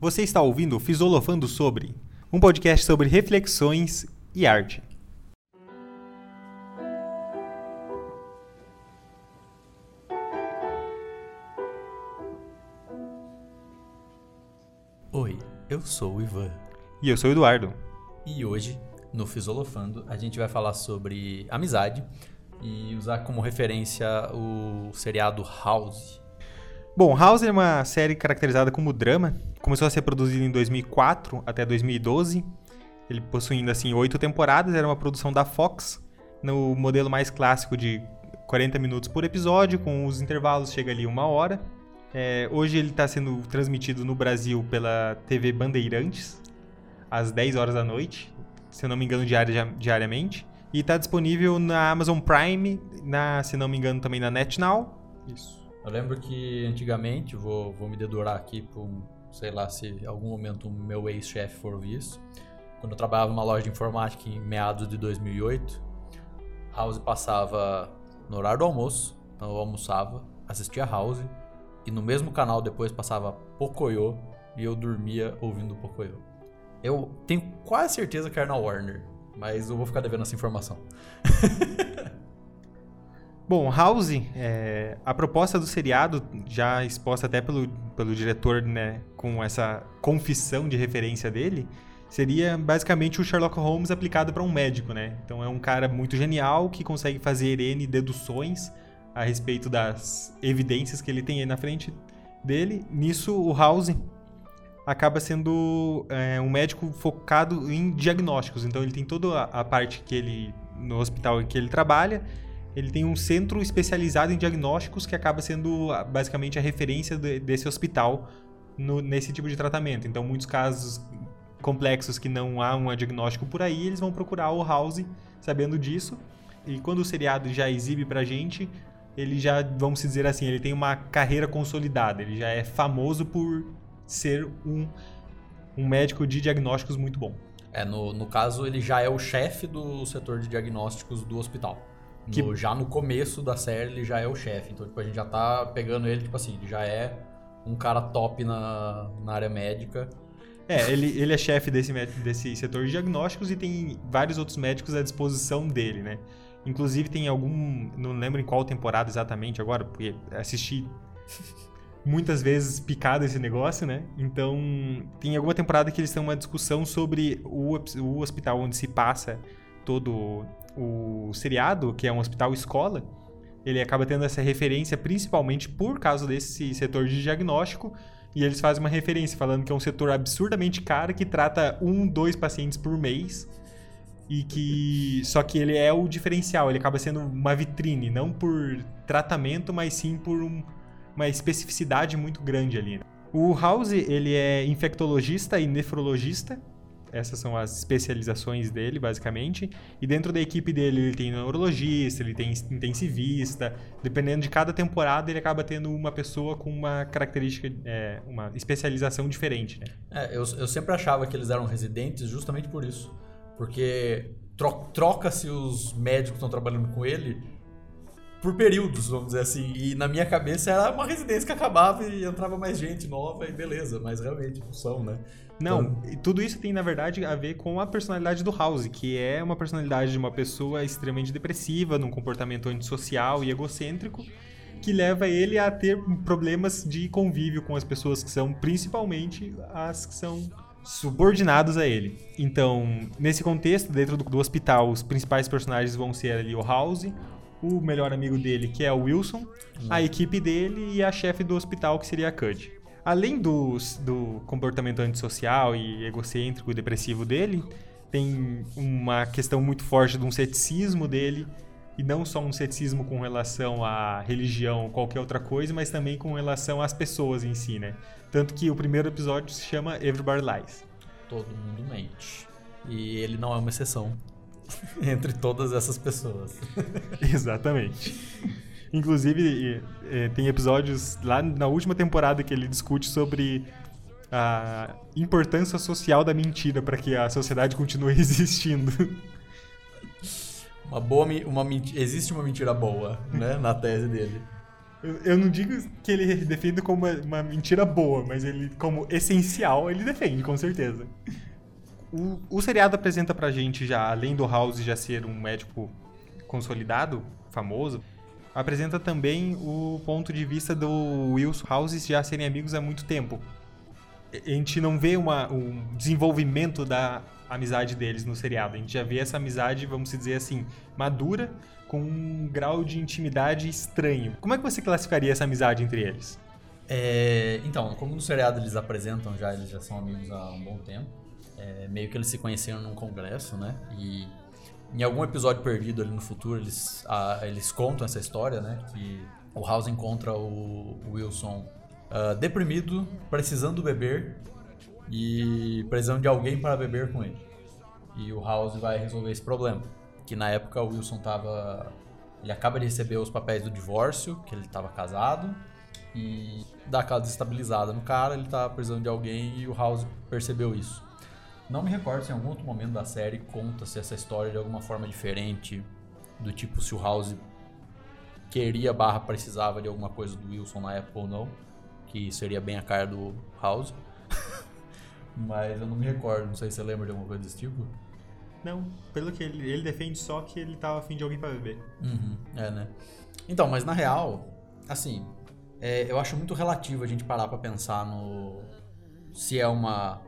Você está ouvindo Fisolofando Sobre, um podcast sobre reflexões e arte. Oi, eu sou o Ivan. E eu sou o Eduardo. E hoje, no Fisolofando, a gente vai falar sobre amizade e usar como referência o seriado House. Bom, House é uma série caracterizada como drama. Começou a ser produzida em 2004 até 2012. Ele possuindo assim oito temporadas, era uma produção da Fox, no modelo mais clássico de 40 minutos por episódio, com os intervalos chega ali uma hora. É, hoje ele está sendo transmitido no Brasil pela TV Bandeirantes, às 10 horas da noite, se eu não me engano, diariamente. E está disponível na Amazon Prime, na, se não me engano, também na NetNow. Isso. Eu lembro que antigamente, vou, vou me dedurar aqui por, sei lá, se algum momento o meu ex-chefe for ouvir isso. Quando eu trabalhava numa loja de informática em meados de 2008, House passava no horário do almoço, então eu almoçava, assistia House, e no mesmo canal depois passava Pocoyo, e eu dormia ouvindo Pocoyo. Eu tenho quase certeza que era na Warner, mas eu vou ficar devendo essa informação. Bom, House, é, a proposta do seriado, já exposta até pelo, pelo diretor, né, com essa confissão de referência dele, seria basicamente o Sherlock Holmes aplicado para um médico, né? Então é um cara muito genial que consegue fazer N deduções a respeito das evidências que ele tem aí na frente dele. Nisso, o House acaba sendo é, um médico focado em diagnósticos. Então ele tem toda a, parte que ele no hospital em que ele trabalha ele tem um centro especializado em diagnósticos que acaba sendo ah, basicamente a referência de, desse hospital no, nesse tipo de tratamento. Então, muitos casos complexos que não há um diagnóstico por aí, eles vão procurar o House sabendo disso. E quando o seriado já exibe pra gente, ele já, vamos dizer assim, ele tem uma carreira consolidada. Ele já é famoso por ser um, um médico de diagnósticos muito bom. É, no, no caso, ele já é o chefe do setor de diagnósticos do hospital. Que... No, já no começo da série ele já é o chefe. Então, tipo, a gente já tá pegando ele, tipo assim, ele já é um cara top na, na área médica. É, ele, ele é chefe desse, desse setor de diagnósticos e tem vários outros médicos à disposição dele, né? Inclusive tem algum. Não lembro em qual temporada exatamente agora, porque assisti muitas vezes picado esse negócio, né? Então, tem alguma temporada que eles têm uma discussão sobre o, o hospital onde se passa todo o seriado, que é um hospital escola, ele acaba tendo essa referência principalmente por causa desse setor de diagnóstico. E eles fazem uma referência falando que é um setor absurdamente caro que trata um, dois pacientes por mês. E que. Só que ele é o diferencial, ele acaba sendo uma vitrine, não por tratamento, mas sim por um, uma especificidade muito grande ali. Né? O House, ele é infectologista e nefrologista, essas são as especializações dele, basicamente. E dentro da equipe dele, ele tem neurologista, ele tem intensivista. Dependendo de cada temporada, ele acaba tendo uma pessoa com uma característica, é, uma especialização diferente, né? É, eu, eu sempre achava que eles eram residentes justamente por isso. Porque tro troca-se os médicos que estão trabalhando com ele por períodos, vamos dizer assim. E na minha cabeça era uma residência que acabava e entrava mais gente nova e beleza, mas realmente são, né? Não, então... tudo isso tem na verdade a ver com a personalidade do House, que é uma personalidade de uma pessoa extremamente depressiva, num comportamento antissocial e egocêntrico, que leva ele a ter problemas de convívio com as pessoas que são principalmente as que são subordinados a ele. Então, nesse contexto, dentro do, do hospital, os principais personagens vão ser ali o House, o melhor amigo dele, que é o Wilson, a uhum. equipe dele e a chefe do hospital, que seria a Cud. Além do, do comportamento antissocial e egocêntrico e depressivo dele, tem uma questão muito forte de um ceticismo dele, e não só um ceticismo com relação à religião ou qualquer outra coisa, mas também com relação às pessoas em si, né? Tanto que o primeiro episódio se chama Everybody Lies. Todo mundo mente. E ele não é uma exceção. entre todas essas pessoas. Exatamente. Inclusive, tem episódios lá na última temporada que ele discute sobre a importância social da mentira para que a sociedade continue existindo. Uma boa, uma existe uma mentira boa, né, na tese dele. Eu, eu não digo que ele defende como uma, uma mentira boa, mas ele, como essencial, ele defende, com certeza. O, o seriado apresenta pra gente já, além do House já ser um médico consolidado, famoso, apresenta também o ponto de vista do Wilson Houses já serem amigos há muito tempo. A gente não vê uma, um desenvolvimento da amizade deles no seriado. A gente já vê essa amizade, vamos dizer assim, madura, com um grau de intimidade estranho. Como é que você classificaria essa amizade entre eles? É, então, como no seriado eles apresentam já, eles já são amigos há um bom tempo. É, meio que eles se conheceram num congresso, né? E em algum episódio perdido ali no futuro, eles, eles contam essa história, né? Que o House encontra o, o Wilson uh, deprimido, precisando beber e precisando de alguém para beber com ele. E o House vai resolver esse problema. Que na época o Wilson tava. Ele acaba de receber os papéis do divórcio, que ele estava casado, e dá aquela desestabilizada no cara, ele tá precisando de alguém e o House percebeu isso. Não me recordo se em algum outro momento da série conta-se essa história de alguma forma diferente, do tipo se o House queria barra precisava de alguma coisa do Wilson na época ou não, que seria bem a cara do House. Mas eu não me recordo, não sei se você lembra de alguma coisa desse tipo. Não, pelo que ele, ele defende só que ele tava afim de alguém para beber. Uhum, é, né? Então, mas na real, assim, é, eu acho muito relativo a gente parar pra pensar no. se é uma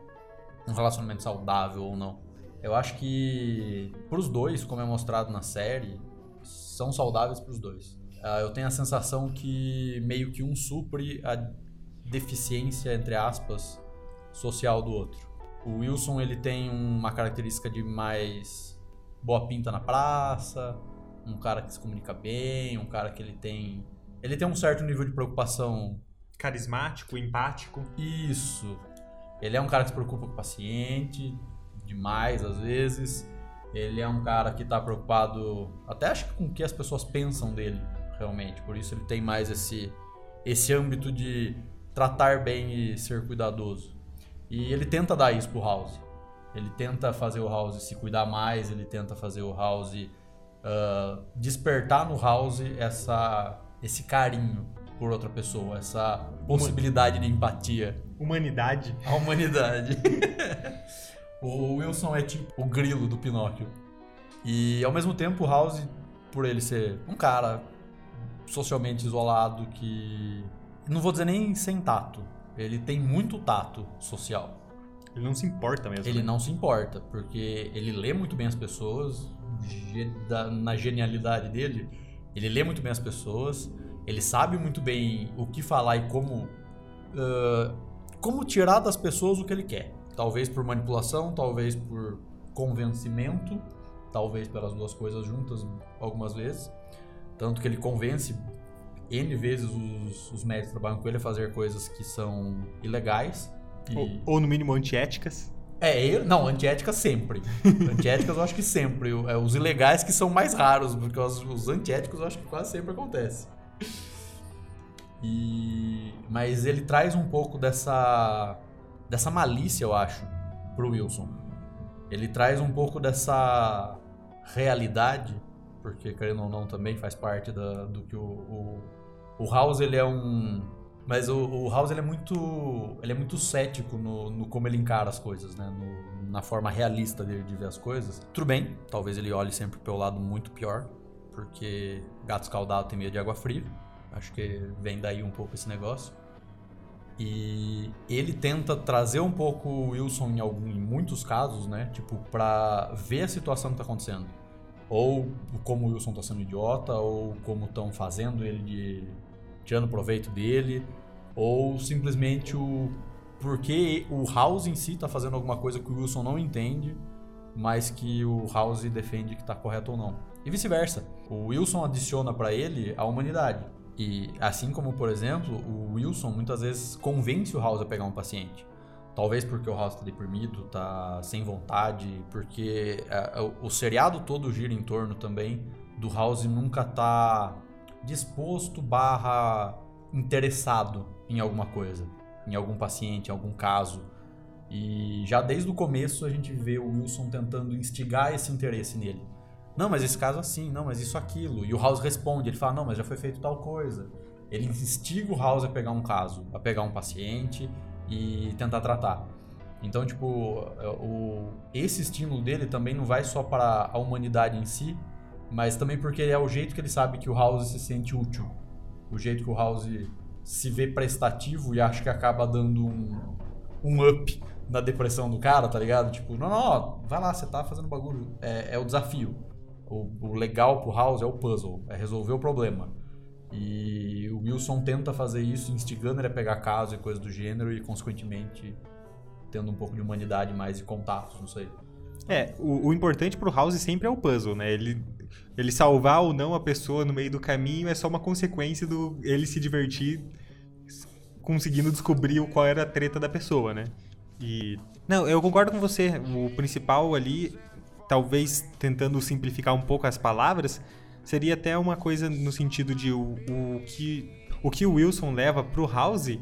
um relacionamento saudável ou não. Eu acho que pros dois, como é mostrado na série, são saudáveis pros dois. Uh, eu tenho a sensação que meio que um supre a deficiência, entre aspas, social do outro. O Wilson ele tem uma característica de mais boa pinta na praça, um cara que se comunica bem, um cara que ele tem ele tem um certo nível de preocupação carismático, empático. Isso. Ele é um cara que se preocupa com o paciente, demais às vezes. Ele é um cara que está preocupado, até acho que com o que as pessoas pensam dele, realmente. Por isso ele tem mais esse, esse âmbito de tratar bem e ser cuidadoso. E ele tenta dar isso pro House. Ele tenta fazer o House se cuidar mais, ele tenta fazer o House uh, despertar no House essa, esse carinho por outra pessoa, essa possibilidade de empatia. Humanidade. A humanidade. o Wilson é tipo o grilo do Pinóquio. E ao mesmo tempo o House, por ele ser um cara socialmente isolado que. Não vou dizer nem sem tato. Ele tem muito tato social. Ele não se importa mesmo. Ele né? não se importa, porque ele lê muito bem as pessoas, na genialidade dele, ele lê muito bem as pessoas, ele sabe muito bem o que falar e como uh, como tirar das pessoas o que ele quer. Talvez por manipulação, talvez por convencimento, talvez pelas duas coisas juntas algumas vezes. Tanto que ele convence N vezes os, os médicos que trabalham com ele a fazer coisas que são ilegais. E... Ou, ou, no mínimo antiéticas. É, eu, não, antiéticas sempre. antiéticas eu acho que sempre. É, os ilegais que são mais raros, porque os, os antiéticos eu acho que quase sempre acontece. E mas ele traz um pouco dessa dessa malícia, eu acho, pro Wilson. Ele traz um pouco dessa realidade, porque querendo ou não também faz parte da, do que o, o, o House ele é um mas o, o, House ele é muito ele é muito cético no, no como ele encara as coisas, né? No, na forma realista dele de ver as coisas. Tudo bem, talvez ele olhe sempre pelo lado muito pior, porque gato escaldado tem medo de água fria. Acho que vem daí um pouco esse negócio. E ele tenta trazer um pouco o Wilson em, algum, em muitos casos, né? Tipo, pra ver a situação que tá acontecendo. Ou como o Wilson tá sendo idiota, ou como estão fazendo ele de. tirando proveito dele, ou simplesmente o. porque o House em si tá fazendo alguma coisa que o Wilson não entende, mas que o House defende que tá correto ou não. E vice-versa. O Wilson adiciona para ele a humanidade. E assim como, por exemplo, o Wilson muitas vezes convence o House a pegar um paciente. Talvez porque o House está deprimido, está sem vontade, porque é, o seriado todo gira em torno também do House nunca tá disposto barra interessado em alguma coisa, em algum paciente, em algum caso. E já desde o começo a gente vê o Wilson tentando instigar esse interesse nele. Não, mas esse caso assim, não, mas isso aquilo. E o House responde, ele fala, não, mas já foi feito tal coisa. Ele instiga o House a pegar um caso, a pegar um paciente e tentar tratar. Então, tipo, o, esse estímulo dele também não vai só para a humanidade em si, mas também porque é o jeito que ele sabe que o House se sente útil. O jeito que o House se vê prestativo e acha que acaba dando um, um up na depressão do cara, tá ligado? Tipo, não, não, vai lá, você tá fazendo bagulho. É, é o desafio. O, o, legal pro House é o puzzle, é resolver o problema. E o Wilson tenta fazer isso, instigando ele a pegar caso e coisa do gênero e, consequentemente, tendo um pouco de humanidade mais e contatos, não sei. É, o, o importante pro House sempre é o puzzle, né? Ele, ele salvar ou não a pessoa no meio do caminho é só uma consequência do ele se divertir conseguindo descobrir qual era a treta da pessoa, né? E. Não, eu concordo com você. O principal ali, talvez tentando simplificar um pouco as palavras, seria até uma coisa no sentido de o, o que o que o Wilson leva pro House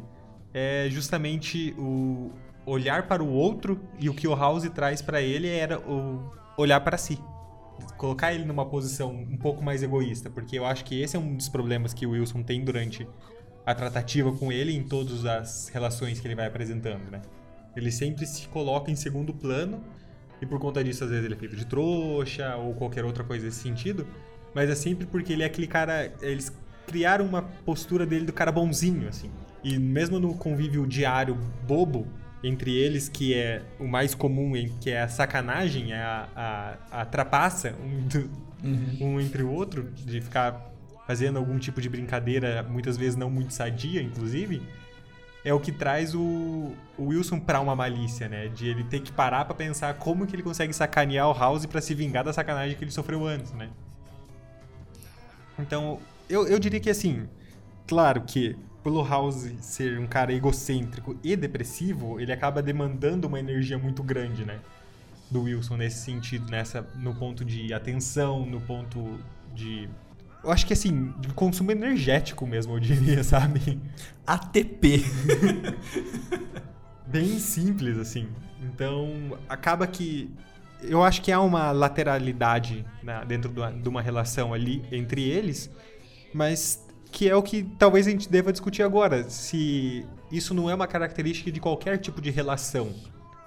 é justamente o olhar para o outro e o que o House traz para ele era o olhar para si. Colocar ele numa posição um pouco mais egoísta, porque eu acho que esse é um dos problemas que o Wilson tem durante a tratativa com ele em todas as relações que ele vai apresentando, né? Ele sempre se coloca em segundo plano e por conta disso às vezes ele é feito de trouxa ou qualquer outra coisa nesse sentido, mas é sempre porque ele é aquele cara, eles criaram uma postura dele do cara bonzinho assim. E mesmo no convívio diário bobo entre eles, que é o mais comum, que é a sacanagem, é a, a, a trapaça um, do, uhum. um entre o outro, de ficar fazendo algum tipo de brincadeira, muitas vezes não muito sadia, inclusive, é o que traz o, o Wilson para uma malícia, né? De ele ter que parar para pensar como que ele consegue sacanear o House para se vingar da sacanagem que ele sofreu antes, né? Então, eu, eu diria que assim, claro que pelo House ser um cara egocêntrico e depressivo, ele acaba demandando uma energia muito grande, né? Do Wilson nesse sentido, nessa no ponto de atenção, no ponto de eu acho que assim, de consumo energético mesmo, eu diria, sabe? ATP. Bem simples, assim. Então, acaba que. Eu acho que há uma lateralidade né, dentro de uma relação ali entre eles, mas que é o que talvez a gente deva discutir agora. Se isso não é uma característica de qualquer tipo de relação.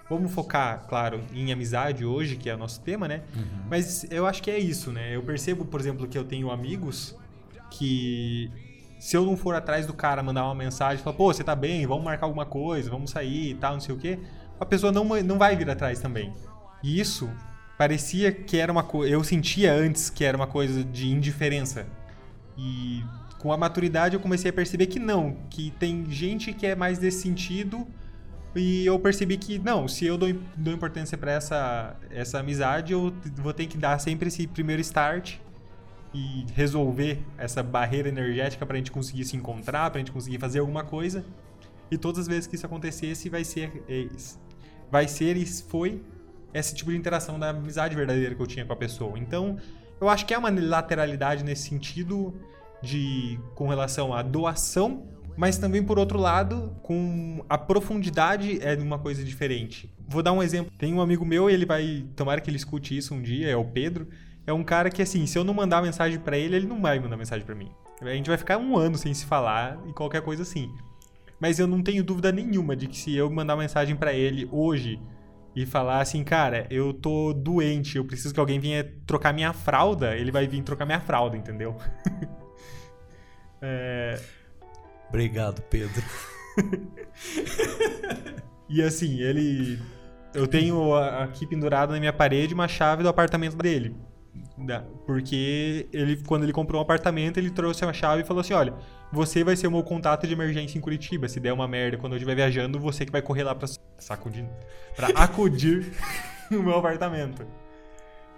Vamos focar, claro, em amizade hoje, que é o nosso tema, né? Uhum. Mas eu acho que é isso, né? Eu percebo, por exemplo, que eu tenho amigos que se eu não for atrás do cara, mandar uma mensagem, falar, pô, você tá bem, vamos marcar alguma coisa, vamos sair e tal, não sei o quê, a pessoa não, não vai vir atrás também. E isso parecia que era uma coisa. Eu sentia antes que era uma coisa de indiferença. E com a maturidade eu comecei a perceber que não, que tem gente que é mais desse sentido e eu percebi que, não, se eu dou, dou importância para essa, essa amizade, eu vou ter que dar sempre esse primeiro start e resolver essa barreira energética para a gente conseguir se encontrar, para a gente conseguir fazer alguma coisa. E todas as vezes que isso acontecesse, vai ser, é, vai ser e foi esse tipo de interação da amizade verdadeira que eu tinha com a pessoa. Então, eu acho que é uma lateralidade nesse sentido de com relação à doação mas também por outro lado, com a profundidade é uma coisa diferente. Vou dar um exemplo. Tem um amigo meu, ele vai, tomara que ele escute isso um dia, é o Pedro. É um cara que assim, se eu não mandar mensagem para ele, ele não vai mandar mensagem para mim. A gente vai ficar um ano sem se falar e qualquer coisa assim. Mas eu não tenho dúvida nenhuma de que se eu mandar mensagem para ele hoje e falar assim, cara, eu tô doente, eu preciso que alguém venha trocar minha fralda, ele vai vir trocar minha fralda, entendeu? é, Obrigado, Pedro. e assim, ele. Eu tenho aqui pendurado na minha parede uma chave do apartamento dele. Porque ele, quando ele comprou um apartamento, ele trouxe a chave e falou assim: olha, você vai ser o meu contato de emergência em Curitiba. Se der uma merda quando eu estiver viajando, você que vai correr lá pra sacudir. pra acudir no meu apartamento.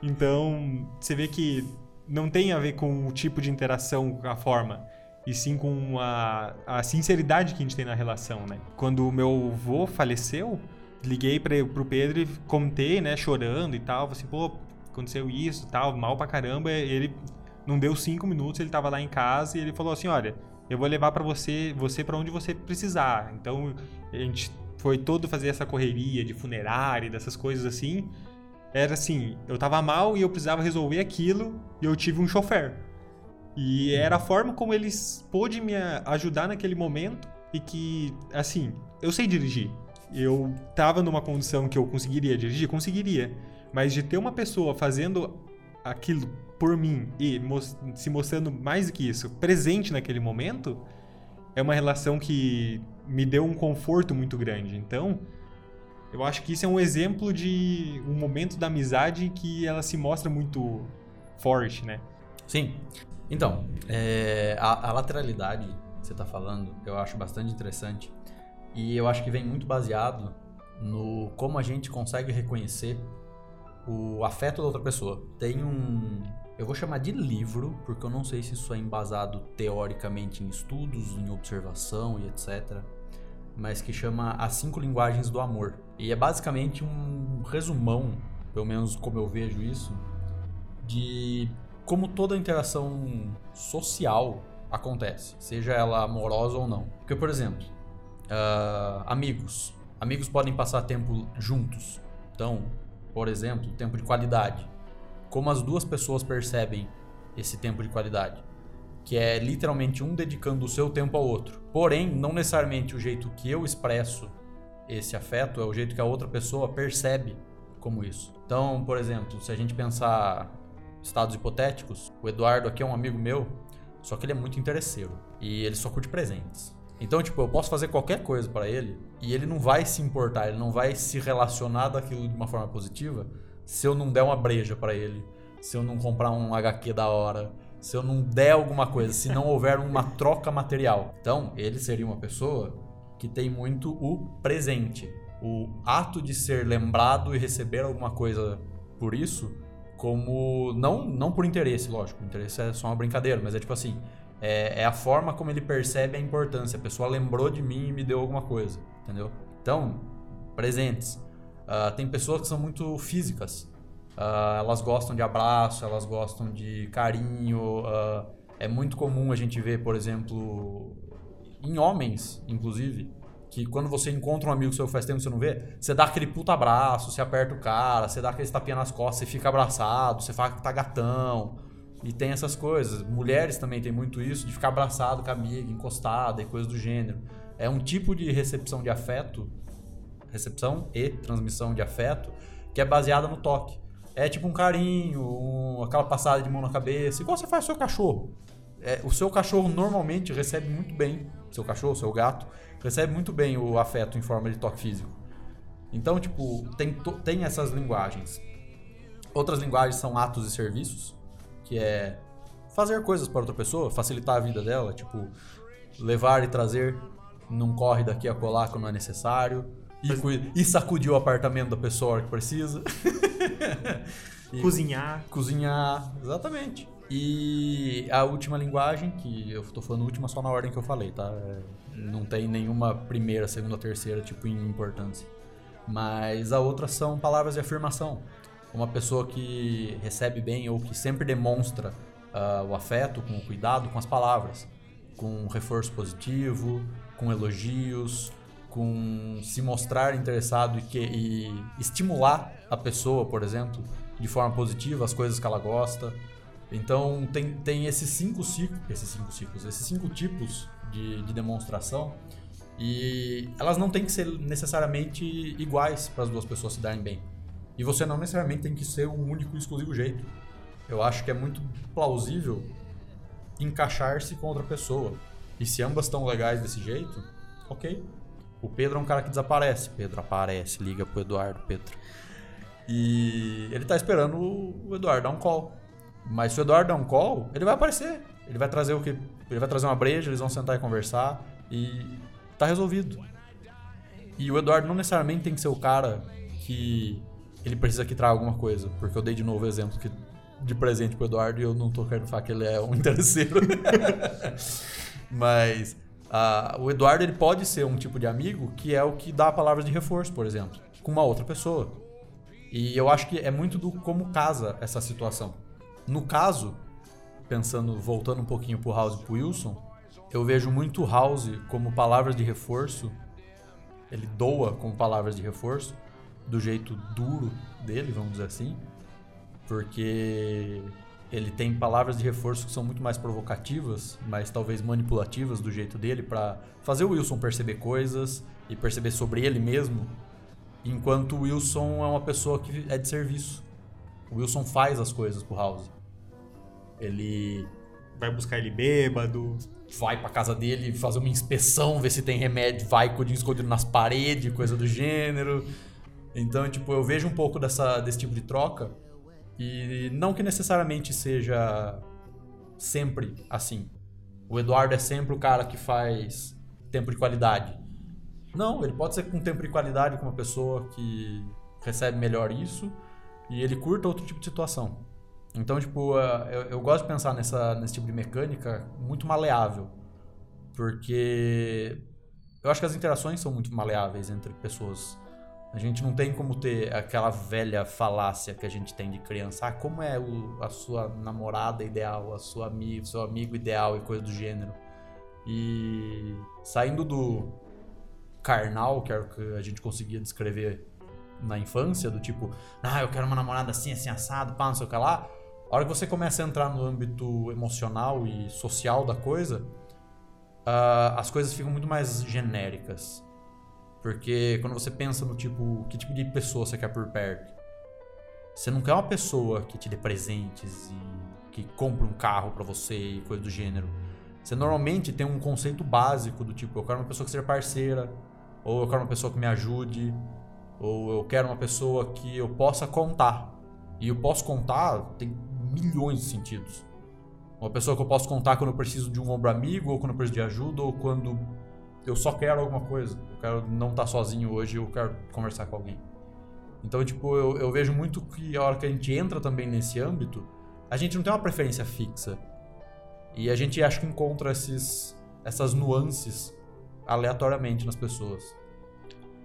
Então, você vê que não tem a ver com o tipo de interação, com a forma e sim com a, a sinceridade que a gente tem na relação, né? Quando o meu avô faleceu, liguei para pro Pedro e contei, né, chorando e tal, assim, pô, aconteceu isso tal, mal pra caramba, ele não deu cinco minutos, ele tava lá em casa e ele falou assim, olha, eu vou levar para você, você para onde você precisar. Então, a gente foi todo fazer essa correria de funerária, dessas coisas assim. Era assim, eu tava mal e eu precisava resolver aquilo e eu tive um chofer. E era a forma como eles pôde me ajudar naquele momento e que, assim, eu sei dirigir. Eu tava numa condição que eu conseguiria dirigir, conseguiria. Mas de ter uma pessoa fazendo aquilo por mim e se mostrando mais do que isso, presente naquele momento, é uma relação que me deu um conforto muito grande. Então, eu acho que isso é um exemplo de um momento da amizade que ela se mostra muito forte, né? Sim. Então, é, a, a, lateralidade que você está falando, eu acho bastante interessante. E eu acho que vem muito baseado no como a gente consegue reconhecer o afeto da outra pessoa. Tem um. Eu vou chamar de livro, porque eu não sei se isso é embasado teoricamente em estudos, em observação e etc. Mas que chama As Cinco Linguagens do Amor. E é basicamente um resumão, pelo menos como eu vejo isso, de como toda interação social acontece, seja ela amorosa ou não. Porque, por exemplo, uh, amigos. Amigos podem passar tempo juntos. Então, por exemplo, tempo de qualidade. Como as duas pessoas percebem esse tempo de qualidade? Que é literalmente um dedicando o seu tempo ao outro. Porém, não necessariamente o jeito que eu expresso esse afeto é o jeito que a outra pessoa percebe como isso. Então, por exemplo, se a gente pensar estados hipotéticos, o Eduardo aqui é um amigo meu, só que ele é muito interesseiro e ele só curte presentes. Então, tipo, eu posso fazer qualquer coisa para ele e ele não vai se importar, ele não vai se relacionar daquilo de uma forma positiva se eu não der uma breja para ele, se eu não comprar um HQ da hora, se eu não der alguma coisa, se não houver uma troca material. Então, ele seria uma pessoa que tem muito o presente, o ato de ser lembrado e receber alguma coisa por isso, como não não por interesse, lógico, interesse é só uma brincadeira, mas é tipo assim, é, é, a forma como ele percebe a importância. A pessoa lembrou de mim e me deu alguma coisa, entendeu? Então, presentes. Uh, tem pessoas que são muito físicas. Uh, elas gostam de abraço, elas gostam de carinho. Uh, é muito comum a gente ver, por exemplo, em homens, inclusive, que quando você encontra um amigo seu que faz tempo que você não vê, você dá aquele puta abraço, você aperta o cara, você dá aquele tapinha nas costas, você fica abraçado, você fala que tá gatão. E tem essas coisas. Mulheres também tem muito isso, de ficar abraçado com a amiga, encostada e coisas do gênero. É um tipo de recepção de afeto, recepção e transmissão de afeto, que é baseada no toque. É tipo um carinho, um, aquela passada de mão na cabeça, igual você faz com seu cachorro. É, o seu cachorro normalmente recebe muito bem, seu cachorro, seu gato, recebe muito bem o afeto em forma de toque físico. Então, tipo, tem, tem essas linguagens. Outras linguagens são atos e serviços que é fazer coisas para outra pessoa, facilitar a vida dela, tipo levar e trazer, não corre daqui a colar quando é necessário, e, e sacudir o apartamento da pessoa que precisa. cozinhar. Cozinhar, exatamente. E a última linguagem, que eu tô falando última só na ordem que eu falei, tá? É, não tem nenhuma primeira, segunda, terceira, tipo, em importância. Mas a outra são palavras de afirmação uma pessoa que recebe bem ou que sempre demonstra uh, o afeto com o cuidado com as palavras, com reforço positivo, com elogios, com se mostrar interessado e, que, e estimular a pessoa, por exemplo, de forma positiva, as coisas que ela gosta. Então tem, tem esses cinco ciclos, esses cinco ciclos, esses cinco tipos de, de demonstração e elas não têm que ser necessariamente iguais para as duas pessoas se darem bem. E você não necessariamente tem que ser um único e exclusivo jeito. Eu acho que é muito plausível encaixar-se com outra pessoa. E se ambas estão legais desse jeito, ok. O Pedro é um cara que desaparece. Pedro aparece, liga pro Eduardo, Pedro. E ele tá esperando o Eduardo dar um call. Mas se o Eduardo dar um call, ele vai aparecer. Ele vai trazer o que? Ele vai trazer uma breja, eles vão sentar e conversar e tá resolvido. E o Eduardo não necessariamente tem que ser o cara que ele precisa que traga alguma coisa. Porque eu dei de novo o exemplo que, de presente pro Eduardo e eu não tô querendo falar que ele é um interesseiro. Mas uh, o Eduardo ele pode ser um tipo de amigo que é o que dá palavras de reforço, por exemplo, com uma outra pessoa. E eu acho que é muito do como casa essa situação. No caso, pensando, voltando um pouquinho pro House e pro Wilson, eu vejo muito House como palavras de reforço. Ele doa como palavras de reforço do jeito duro dele, vamos dizer assim, porque ele tem palavras de reforço que são muito mais provocativas, mas talvez manipulativas do jeito dele para fazer o Wilson perceber coisas e perceber sobre ele mesmo, enquanto o Wilson é uma pessoa que é de serviço. O Wilson faz as coisas pro House. Ele vai buscar ele bêbado, vai pra casa dele fazer uma inspeção, ver se tem remédio, vai com o escondido nas paredes, coisa do gênero. Então, tipo, eu vejo um pouco dessa, desse tipo de troca e não que necessariamente seja sempre assim. O Eduardo é sempre o cara que faz tempo de qualidade. Não, ele pode ser com tempo de qualidade com uma pessoa que recebe melhor isso e ele curta outro tipo de situação. Então, tipo, eu, eu gosto de pensar nessa, nesse tipo de mecânica muito maleável. Porque eu acho que as interações são muito maleáveis entre pessoas a gente não tem como ter aquela velha falácia que a gente tem de criança. Ah, como é o, a sua namorada ideal, a sua amigo, seu amigo ideal e coisa do gênero. E saindo do carnal, que era o que a gente conseguia descrever na infância, do tipo, ah, eu quero uma namorada assim, assim, assado, pá, não sei o que lá. A hora que você começa a entrar no âmbito emocional e social da coisa, uh, as coisas ficam muito mais genéricas. Porque quando você pensa no tipo, que tipo de pessoa você quer por perto, você não quer uma pessoa que te dê presentes e que compre um carro para você e coisa do gênero. Você normalmente tem um conceito básico do tipo, eu quero uma pessoa que seja parceira, ou eu quero uma pessoa que me ajude, ou eu quero uma pessoa que eu possa contar. E eu posso contar tem milhões de sentidos. Uma pessoa que eu posso contar quando eu preciso de um ombro amigo, ou quando eu preciso de ajuda, ou quando eu só quero alguma coisa. Eu quero não estar tá sozinho hoje, eu quero conversar com alguém. Então, tipo, eu, eu vejo muito que a hora que a gente entra também nesse âmbito, a gente não tem uma preferência fixa. E a gente acho que encontra esses, essas nuances aleatoriamente nas pessoas.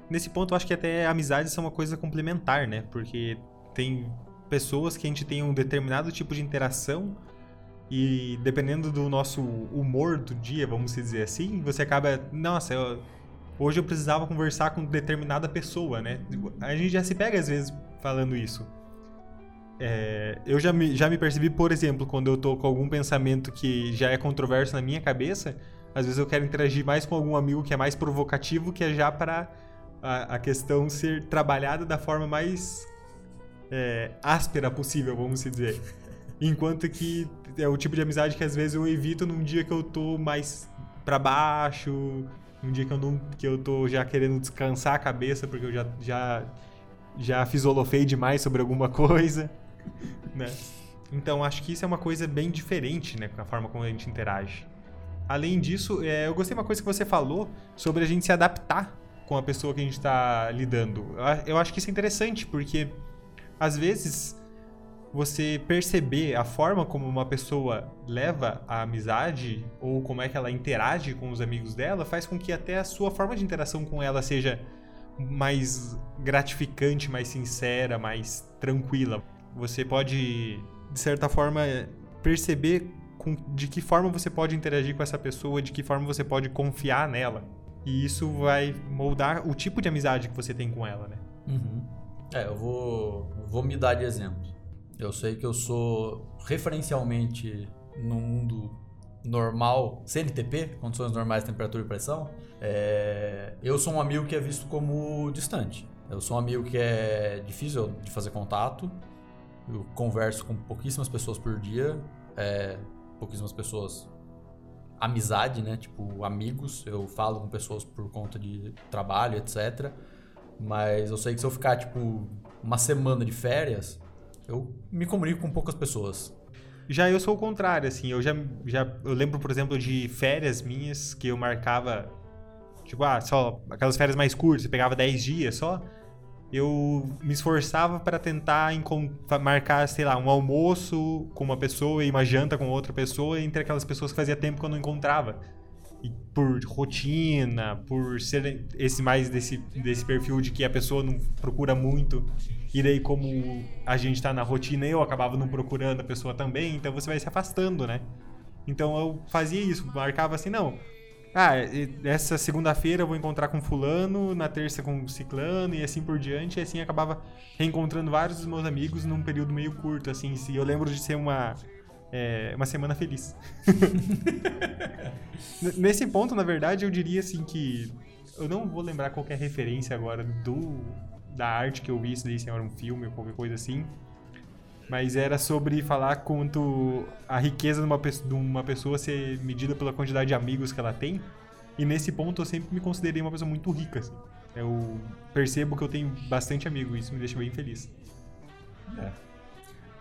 Nesse ponto, eu acho que até amizades são uma coisa complementar, né? Porque tem pessoas que a gente tem um determinado tipo de interação e dependendo do nosso humor do dia, vamos dizer assim, você acaba. Nossa, eu, hoje eu precisava conversar com determinada pessoa, né? A gente já se pega às vezes falando isso. É, eu já me, já me percebi, por exemplo, quando eu tô com algum pensamento que já é controverso na minha cabeça, às vezes eu quero interagir mais com algum amigo que é mais provocativo, que é já para a, a questão ser trabalhada da forma mais é, áspera possível, vamos dizer. Enquanto que é o tipo de amizade que às vezes eu evito num dia que eu tô mais para baixo, num dia que eu, não, que eu tô já querendo descansar a cabeça porque eu já, já, já fisolofei demais sobre alguma coisa, né? Então acho que isso é uma coisa bem diferente, né, com a forma como a gente interage. Além disso, é, eu gostei de uma coisa que você falou sobre a gente se adaptar com a pessoa que a gente está lidando. Eu acho que isso é interessante, porque às vezes você perceber a forma como uma pessoa leva a amizade ou como é que ela interage com os amigos dela faz com que até a sua forma de interação com ela seja mais gratificante, mais sincera, mais tranquila. Você pode, de certa forma, perceber com, de que forma você pode interagir com essa pessoa, de que forma você pode confiar nela. E isso vai moldar o tipo de amizade que você tem com ela, né? Uhum. É, eu vou, vou me dar de exemplo. Eu sei que eu sou referencialmente no mundo normal, CNTP, condições normais temperatura e pressão, é... eu sou um amigo que é visto como distante. Eu sou um amigo que é difícil de fazer contato. Eu converso com pouquíssimas pessoas por dia, é... pouquíssimas pessoas amizade, né? Tipo, amigos. Eu falo com pessoas por conta de trabalho, etc. Mas eu sei que se eu ficar, tipo, uma semana de férias, eu me comunico com poucas pessoas. Já eu sou o contrário, assim. Eu já, já eu lembro, por exemplo, de férias minhas que eu marcava. Tipo, ah, só aquelas férias mais curtas, você pegava 10 dias só. Eu me esforçava para tentar marcar, sei lá, um almoço com uma pessoa e uma janta com outra pessoa entre aquelas pessoas que fazia tempo que eu não encontrava. Por rotina, por ser esse mais desse, desse perfil de que a pessoa não procura muito e daí, como a gente tá na rotina, eu acabava não procurando a pessoa também, então você vai se afastando, né? Então eu fazia isso, marcava assim, não. ah, essa segunda-feira eu vou encontrar com fulano, na terça com ciclano e assim por diante. E assim acabava reencontrando vários dos meus amigos num período meio curto, assim. E eu lembro de ser uma, é, uma semana feliz. Nesse ponto, na verdade, eu diria assim que... Eu não vou lembrar qualquer referência agora do da arte que eu vi, se era um filme ou qualquer coisa assim. Mas era sobre falar quanto a riqueza de uma, de uma pessoa ser medida pela quantidade de amigos que ela tem. E nesse ponto eu sempre me considerei uma pessoa muito rica. Assim. Eu percebo que eu tenho bastante amigo e isso me deixa bem feliz. É.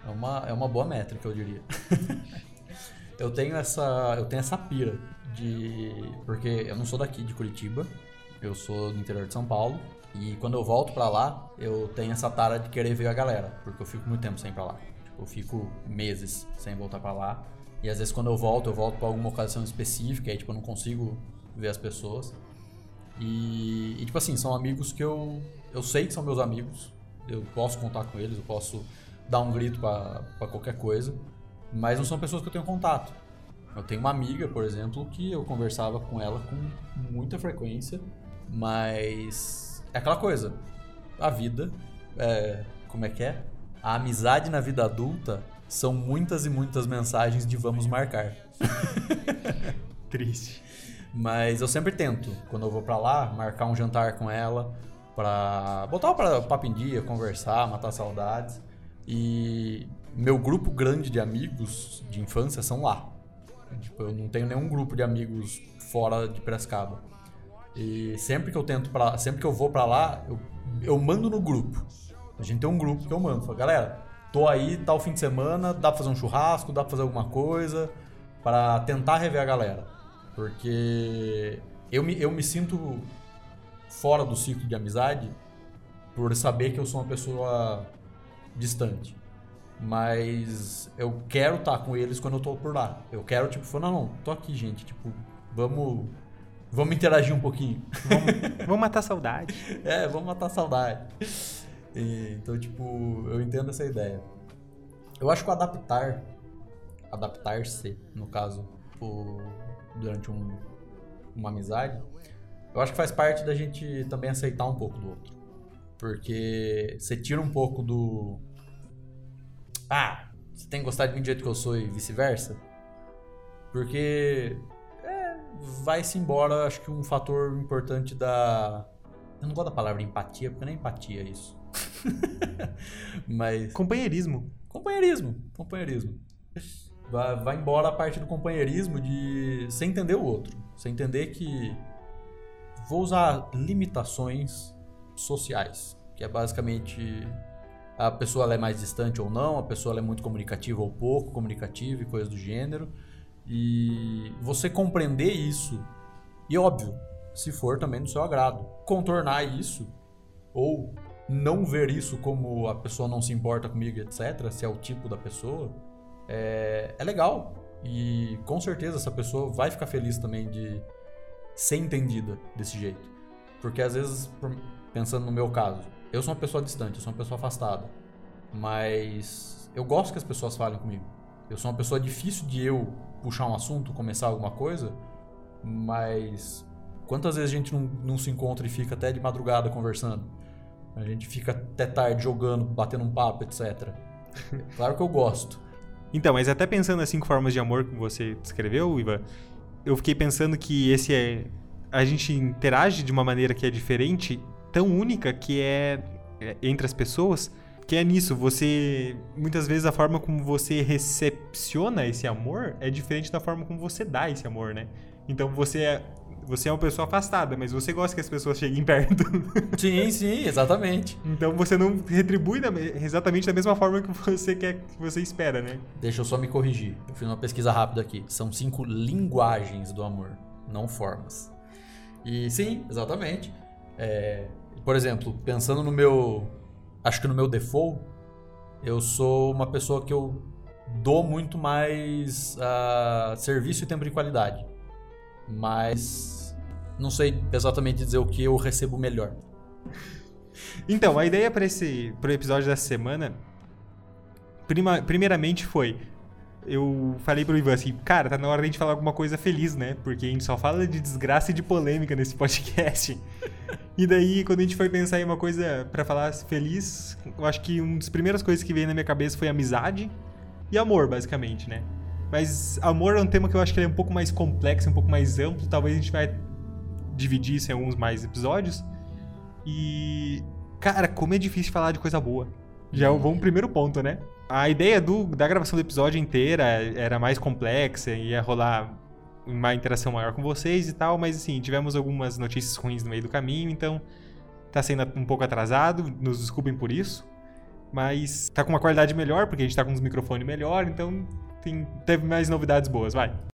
É uma, é uma boa métrica, eu diria. eu tenho essa eu tenho essa pira de porque eu não sou daqui de Curitiba, eu sou do interior de São Paulo e quando eu volto para lá, eu tenho essa tara de querer ver a galera, porque eu fico muito tempo sem ir pra lá. Tipo, eu fico meses sem voltar para lá. E às vezes quando eu volto, eu volto para alguma ocasião específica, aí tipo, eu não consigo ver as pessoas. E, e, tipo assim, são amigos que eu eu sei que são meus amigos. Eu posso contar com eles, eu posso dar um grito para qualquer coisa, mas não são pessoas que eu tenho contato. Eu tenho uma amiga, por exemplo, que eu conversava com ela com muita frequência, mas é aquela coisa. A vida, é, como é que é? A amizade na vida adulta são muitas e muitas mensagens de vamos marcar. Triste. Mas eu sempre tento, quando eu vou para lá, marcar um jantar com ela, pra botar o papo em dia, conversar, matar saudades. E meu grupo grande de amigos de infância são lá. Tipo, eu não tenho nenhum grupo de amigos fora de Prescaba. E sempre que eu tento para, sempre que eu vou para lá, eu, eu mando no grupo. A gente tem um grupo que eu mando, falo, galera, tô aí tal fim de semana, dá pra fazer um churrasco, dá pra fazer alguma coisa para tentar rever a galera. Porque eu me, eu me sinto fora do ciclo de amizade por saber que eu sou uma pessoa distante. Mas eu quero estar tá com eles quando eu tô por lá. Eu quero, tipo, falar, não, não, tô aqui, gente, tipo, vamos Vamos interagir um pouquinho. Vamos, vamos matar a saudade. é, vamos matar saudade. E, então, tipo, eu entendo essa ideia. Eu acho que o adaptar, adaptar-se, no caso, por, durante um, uma amizade, eu acho que faz parte da gente também aceitar um pouco do outro. Porque você tira um pouco do. Ah, você tem que gostar de mim do jeito que eu sou e vice-versa. Porque vai-se embora, acho que um fator importante da. Eu não gosto da palavra empatia, porque não é empatia isso. Mas. Companheirismo. Companheirismo. Companheirismo. Vai, vai embora a parte do companheirismo de você entender o outro. Você entender que. Vou usar limitações sociais, que é basicamente a pessoa é mais distante ou não, a pessoa é muito comunicativa ou pouco comunicativa e coisas do gênero. E você compreender isso, e óbvio, se for também do seu agrado, contornar isso, ou não ver isso como a pessoa não se importa comigo, etc., se é o tipo da pessoa, é, é legal. E com certeza essa pessoa vai ficar feliz também de ser entendida desse jeito. Porque às vezes, pensando no meu caso, eu sou uma pessoa distante, eu sou uma pessoa afastada. Mas eu gosto que as pessoas falem comigo. Eu sou uma pessoa difícil de eu puxar um assunto, começar alguma coisa, mas quantas vezes a gente não, não se encontra e fica até de madrugada conversando? A gente fica até tarde jogando, batendo um papo, etc. Claro que eu gosto. Então, mas até pensando as cinco formas de amor que você descreveu, Iva, eu fiquei pensando que esse é. A gente interage de uma maneira que é diferente, tão única que é, é entre as pessoas, que é nisso, você. Muitas vezes a forma como você recepciona esse amor é diferente da forma como você dá esse amor, né? Então você é. Você é uma pessoa afastada, mas você gosta que as pessoas cheguem perto. Sim, sim, exatamente. Então você não retribui da, exatamente da mesma forma que você quer, que você espera, né? Deixa eu só me corrigir. Eu fiz uma pesquisa rápida aqui. São cinco linguagens do amor, não formas. E sim, exatamente. É, por exemplo, pensando no meu acho que no meu default, eu sou uma pessoa que eu dou muito mais uh, serviço e tempo de qualidade. Mas não sei exatamente dizer o que eu recebo melhor. Então, a ideia para esse pro episódio dessa semana, prima, primeiramente foi eu falei pro Ivan assim, cara, tá na hora de a gente falar alguma coisa feliz, né? Porque a gente só fala de desgraça e de polêmica nesse podcast. e daí, quando a gente foi pensar em uma coisa para falar feliz, eu acho que uma das primeiras coisas que veio na minha cabeça foi amizade e amor, basicamente, né? Mas amor é um tema que eu acho que é um pouco mais complexo, um pouco mais amplo. Talvez a gente vai dividir isso em alguns mais episódios. E, cara, como é difícil falar de coisa boa. Já é um primeiro ponto, né? A ideia do, da gravação do episódio inteira era mais complexa, ia rolar uma interação maior com vocês e tal, mas assim, tivemos algumas notícias ruins no meio do caminho, então tá sendo um pouco atrasado, nos desculpem por isso. Mas tá com uma qualidade melhor, porque a gente tá com uns microfones melhor, então tem, teve mais novidades boas, vai.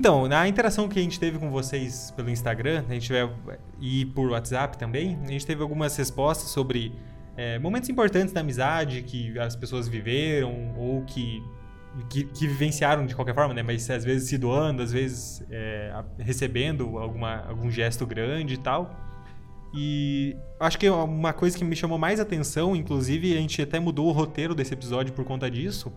Então, na interação que a gente teve com vocês pelo Instagram, a gente teve, e por WhatsApp também, a gente teve algumas respostas sobre é, momentos importantes da amizade que as pessoas viveram ou que, que, que, vivenciaram de qualquer forma, né? Mas às vezes se doando, às vezes é, recebendo alguma, algum gesto grande e tal. E acho que uma coisa que me chamou mais atenção, inclusive a gente até mudou o roteiro desse episódio por conta disso,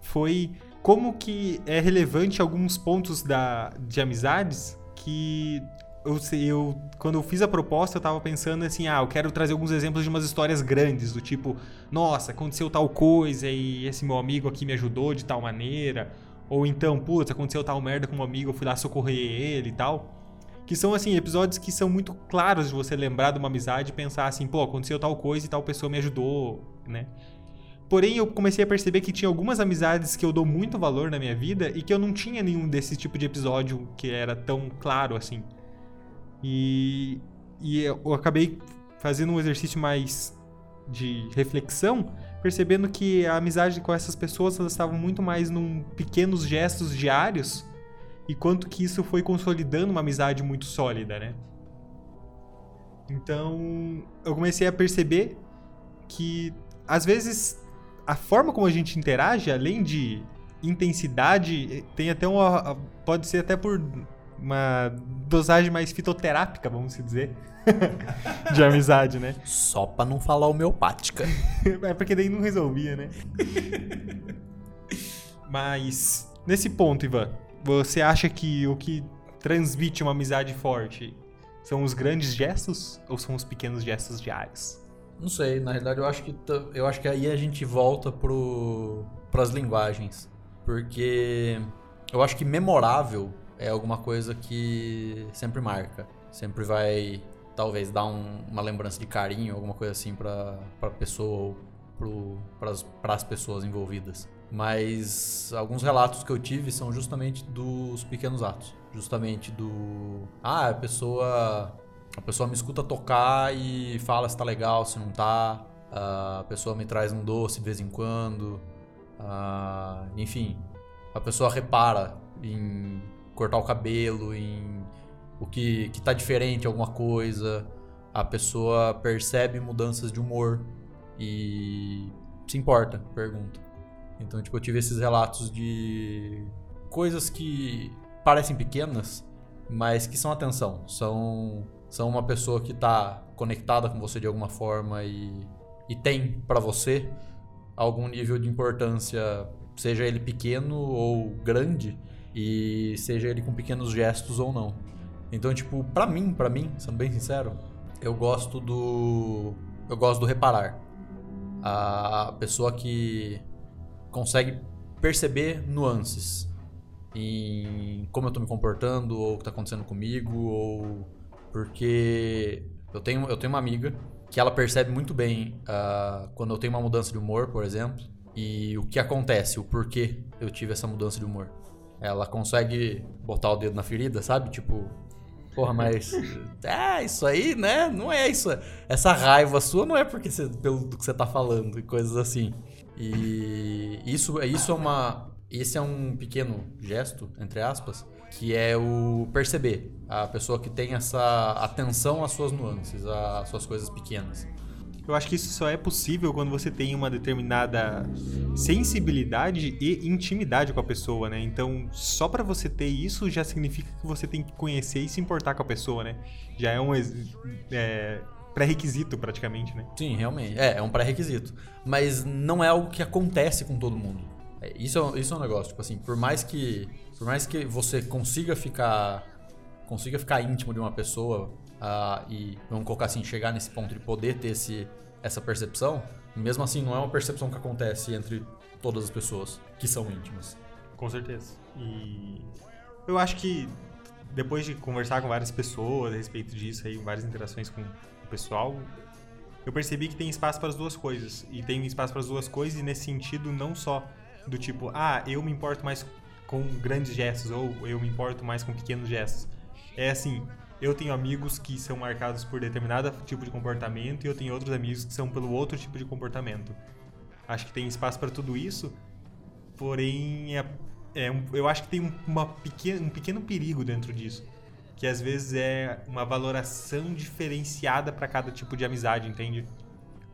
foi como que é relevante alguns pontos da, de amizades que eu, eu, quando eu fiz a proposta, eu tava pensando assim, ah, eu quero trazer alguns exemplos de umas histórias grandes, do tipo, nossa, aconteceu tal coisa e esse meu amigo aqui me ajudou de tal maneira, ou então, putz, aconteceu tal merda com um amigo, eu fui lá socorrer ele e tal. Que são, assim, episódios que são muito claros de você lembrar de uma amizade e pensar assim, pô, aconteceu tal coisa e tal pessoa me ajudou, né? Porém, eu comecei a perceber que tinha algumas amizades que eu dou muito valor na minha vida e que eu não tinha nenhum desse tipo de episódio que era tão claro assim. E, e eu acabei fazendo um exercício mais de reflexão, percebendo que a amizade com essas pessoas elas estavam muito mais num pequenos gestos diários e quanto que isso foi consolidando uma amizade muito sólida, né? Então, eu comecei a perceber que às vezes a forma como a gente interage, além de intensidade, tem até uma. Pode ser até por uma dosagem mais fitoterápica, vamos dizer. de amizade, né? Só pra não falar homeopática. é porque daí não resolvia, né? Mas, nesse ponto, Ivan, você acha que o que transmite uma amizade forte são os grandes gestos ou são os pequenos gestos diários? Não sei, na realidade eu acho que eu acho que aí a gente volta pro as linguagens, porque eu acho que memorável é alguma coisa que sempre marca, sempre vai talvez dar um, uma lembrança de carinho, alguma coisa assim para para pessoa ou para as pessoas envolvidas. Mas alguns relatos que eu tive são justamente dos pequenos atos, justamente do ah, a pessoa a pessoa me escuta tocar e fala se tá legal, se não tá. A pessoa me traz um doce de vez em quando. enfim, a pessoa repara em cortar o cabelo, em o que, que tá diferente, alguma coisa. A pessoa percebe mudanças de humor e se importa, pergunta. Então, tipo, eu tive esses relatos de coisas que parecem pequenas, mas que são atenção, são são uma pessoa que está conectada com você de alguma forma e, e tem para você algum nível de importância, seja ele pequeno ou grande, e seja ele com pequenos gestos ou não. Então, tipo, para mim, para mim, sendo bem sincero, eu gosto do eu gosto do reparar. A pessoa que consegue perceber nuances em como eu tô me comportando ou o que tá acontecendo comigo ou porque eu tenho, eu tenho uma amiga que ela percebe muito bem uh, quando eu tenho uma mudança de humor, por exemplo, e o que acontece, o porquê eu tive essa mudança de humor. Ela consegue botar o dedo na ferida, sabe? Tipo, porra, mas. É, isso aí, né? Não é isso. Essa raiva sua não é porque você, pelo que você tá falando e coisas assim. E isso, isso é uma. Esse é um pequeno gesto, entre aspas, que é o perceber. A pessoa que tem essa atenção às suas nuances, às suas coisas pequenas. Eu acho que isso só é possível quando você tem uma determinada sensibilidade e intimidade com a pessoa, né? Então, só para você ter isso já significa que você tem que conhecer e se importar com a pessoa, né? Já é um é, pré-requisito praticamente, né? Sim, realmente. É, é um pré-requisito. Mas não é algo que acontece com todo mundo. É, isso, é, isso é um negócio, tipo assim, por mais que por mais que você consiga ficar consiga ficar íntimo de uma pessoa uh, e vamos colocar assim, chegar nesse ponto de poder ter esse, essa percepção, mesmo assim não é uma percepção que acontece entre todas as pessoas que são íntimas. Com certeza. E eu acho que depois de conversar com várias pessoas a respeito disso aí, várias interações com o pessoal, eu percebi que tem espaço para as duas coisas. E tem espaço para as duas coisas e nesse sentido não só do tipo, ah, eu me importo mais com grandes gestos ou eu me importo mais com pequenos gestos. É assim, eu tenho amigos que são marcados por determinado tipo de comportamento e eu tenho outros amigos que são pelo outro tipo de comportamento. Acho que tem espaço para tudo isso, porém é, é um, eu acho que tem uma um pequeno perigo dentro disso, que às vezes é uma valoração diferenciada para cada tipo de amizade, entende?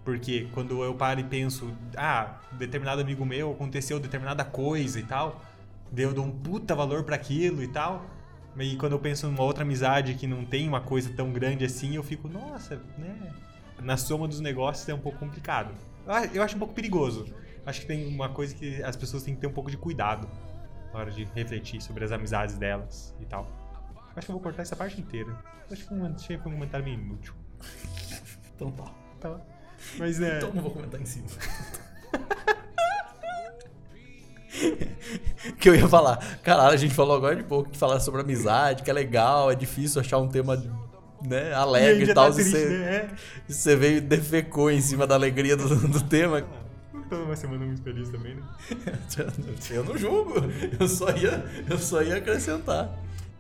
Porque quando eu paro e penso, ah, determinado amigo meu aconteceu determinada coisa e tal, eu dou um puta valor para aquilo e tal. E quando eu penso numa outra amizade que não tem uma coisa tão grande assim, eu fico, nossa, né? Na soma dos negócios é um pouco complicado. Eu acho um pouco perigoso. Acho que tem uma coisa que as pessoas têm que ter um pouco de cuidado na hora de refletir sobre as amizades delas e tal. Acho que eu vou cortar essa parte inteira. Acho que foi um comentário meio inútil. Então tá. Tá. Mas é. Então não vou comentar em cima. que eu ia falar. Caralho, a gente falou agora de pouco que falar sobre amizade, que é legal, é difícil achar um tema né, alegre e, e tal. Tá triste, você, né? você veio e defecou em cima da alegria do, do tema. Tô numa semana muito feliz também, né? eu não julgo. Eu só ia, eu só ia acrescentar.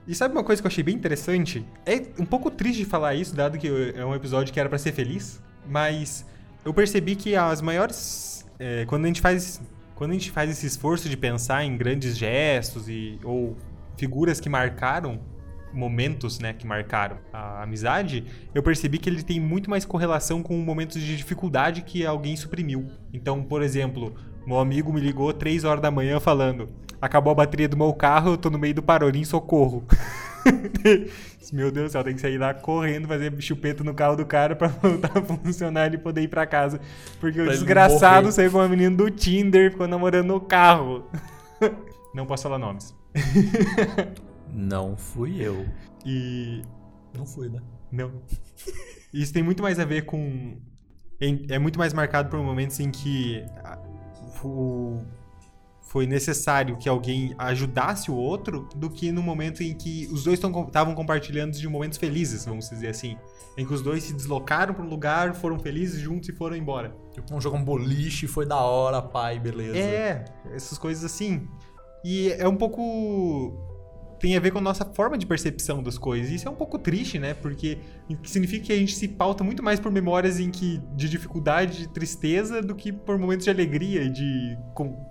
E sabe uma coisa que eu achei bem interessante? É um pouco triste de falar isso, dado que é um episódio que era para ser feliz, mas eu percebi que as maiores. É, quando a gente faz quando a gente faz esse esforço de pensar em grandes gestos e, ou figuras que marcaram momentos, né, que marcaram a amizade, eu percebi que ele tem muito mais correlação com momentos de dificuldade que alguém suprimiu. Então, por exemplo, meu amigo me ligou 3 horas da manhã falando: "Acabou a bateria do meu carro, eu tô no meio do Parolim, socorro". Meu Deus do céu, tem que sair lá correndo, fazer chupeta no carro do cara pra voltar a funcionar e ele poder ir pra casa. Porque pra o desgraçado saiu com uma menina do Tinder, ficou namorando no carro. Não posso falar nomes. Não fui eu. E. Não fui, né? Não. Isso tem muito mais a ver com. É muito mais marcado por momentos em que o foi necessário que alguém ajudasse o outro do que no momento em que os dois estavam compartilhando de momentos felizes, vamos dizer assim. Em que os dois se deslocaram para um lugar, foram felizes juntos e foram embora. Tipo, um jogo um boliche, foi da hora, pai, beleza. É, essas coisas assim. E é um pouco tem a ver com a nossa forma de percepção das coisas. E isso é um pouco triste, né? Porque significa que a gente se pauta muito mais por memórias em que de dificuldade, de tristeza, do que por momentos de alegria e de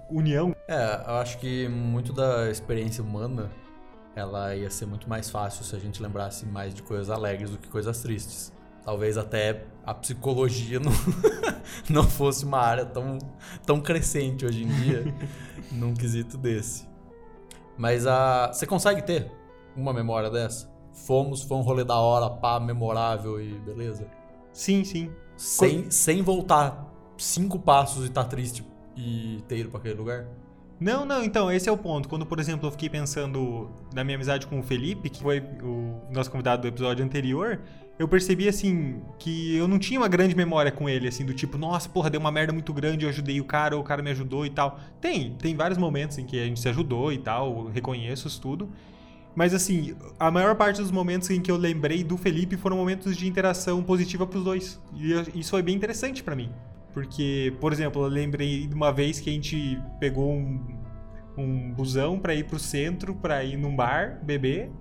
união. É, eu acho que muito da experiência humana ela ia ser muito mais fácil se a gente lembrasse mais de coisas alegres do que coisas tristes. Talvez até a psicologia não, não fosse uma área tão, tão crescente hoje em dia num quesito desse. Mas a. Você consegue ter uma memória dessa? Fomos, foi um rolê da hora, pá, memorável e beleza? Sim, sim. Sem, sem voltar cinco passos e tá triste e ter ido pra aquele lugar? Não, não, então, esse é o ponto. Quando, por exemplo, eu fiquei pensando na minha amizade com o Felipe, que foi o nosso convidado do episódio anterior, eu percebi, assim, que eu não tinha uma grande memória com ele, assim, do tipo, nossa, porra, deu uma merda muito grande, eu ajudei o cara, ou o cara me ajudou e tal. Tem, tem vários momentos em que a gente se ajudou e tal, reconheço isso tudo. Mas, assim, a maior parte dos momentos em que eu lembrei do Felipe foram momentos de interação positiva pros dois. E isso foi bem interessante para mim. Porque, por exemplo, eu lembrei de uma vez que a gente pegou um, um busão para ir pro centro, para ir num bar beber.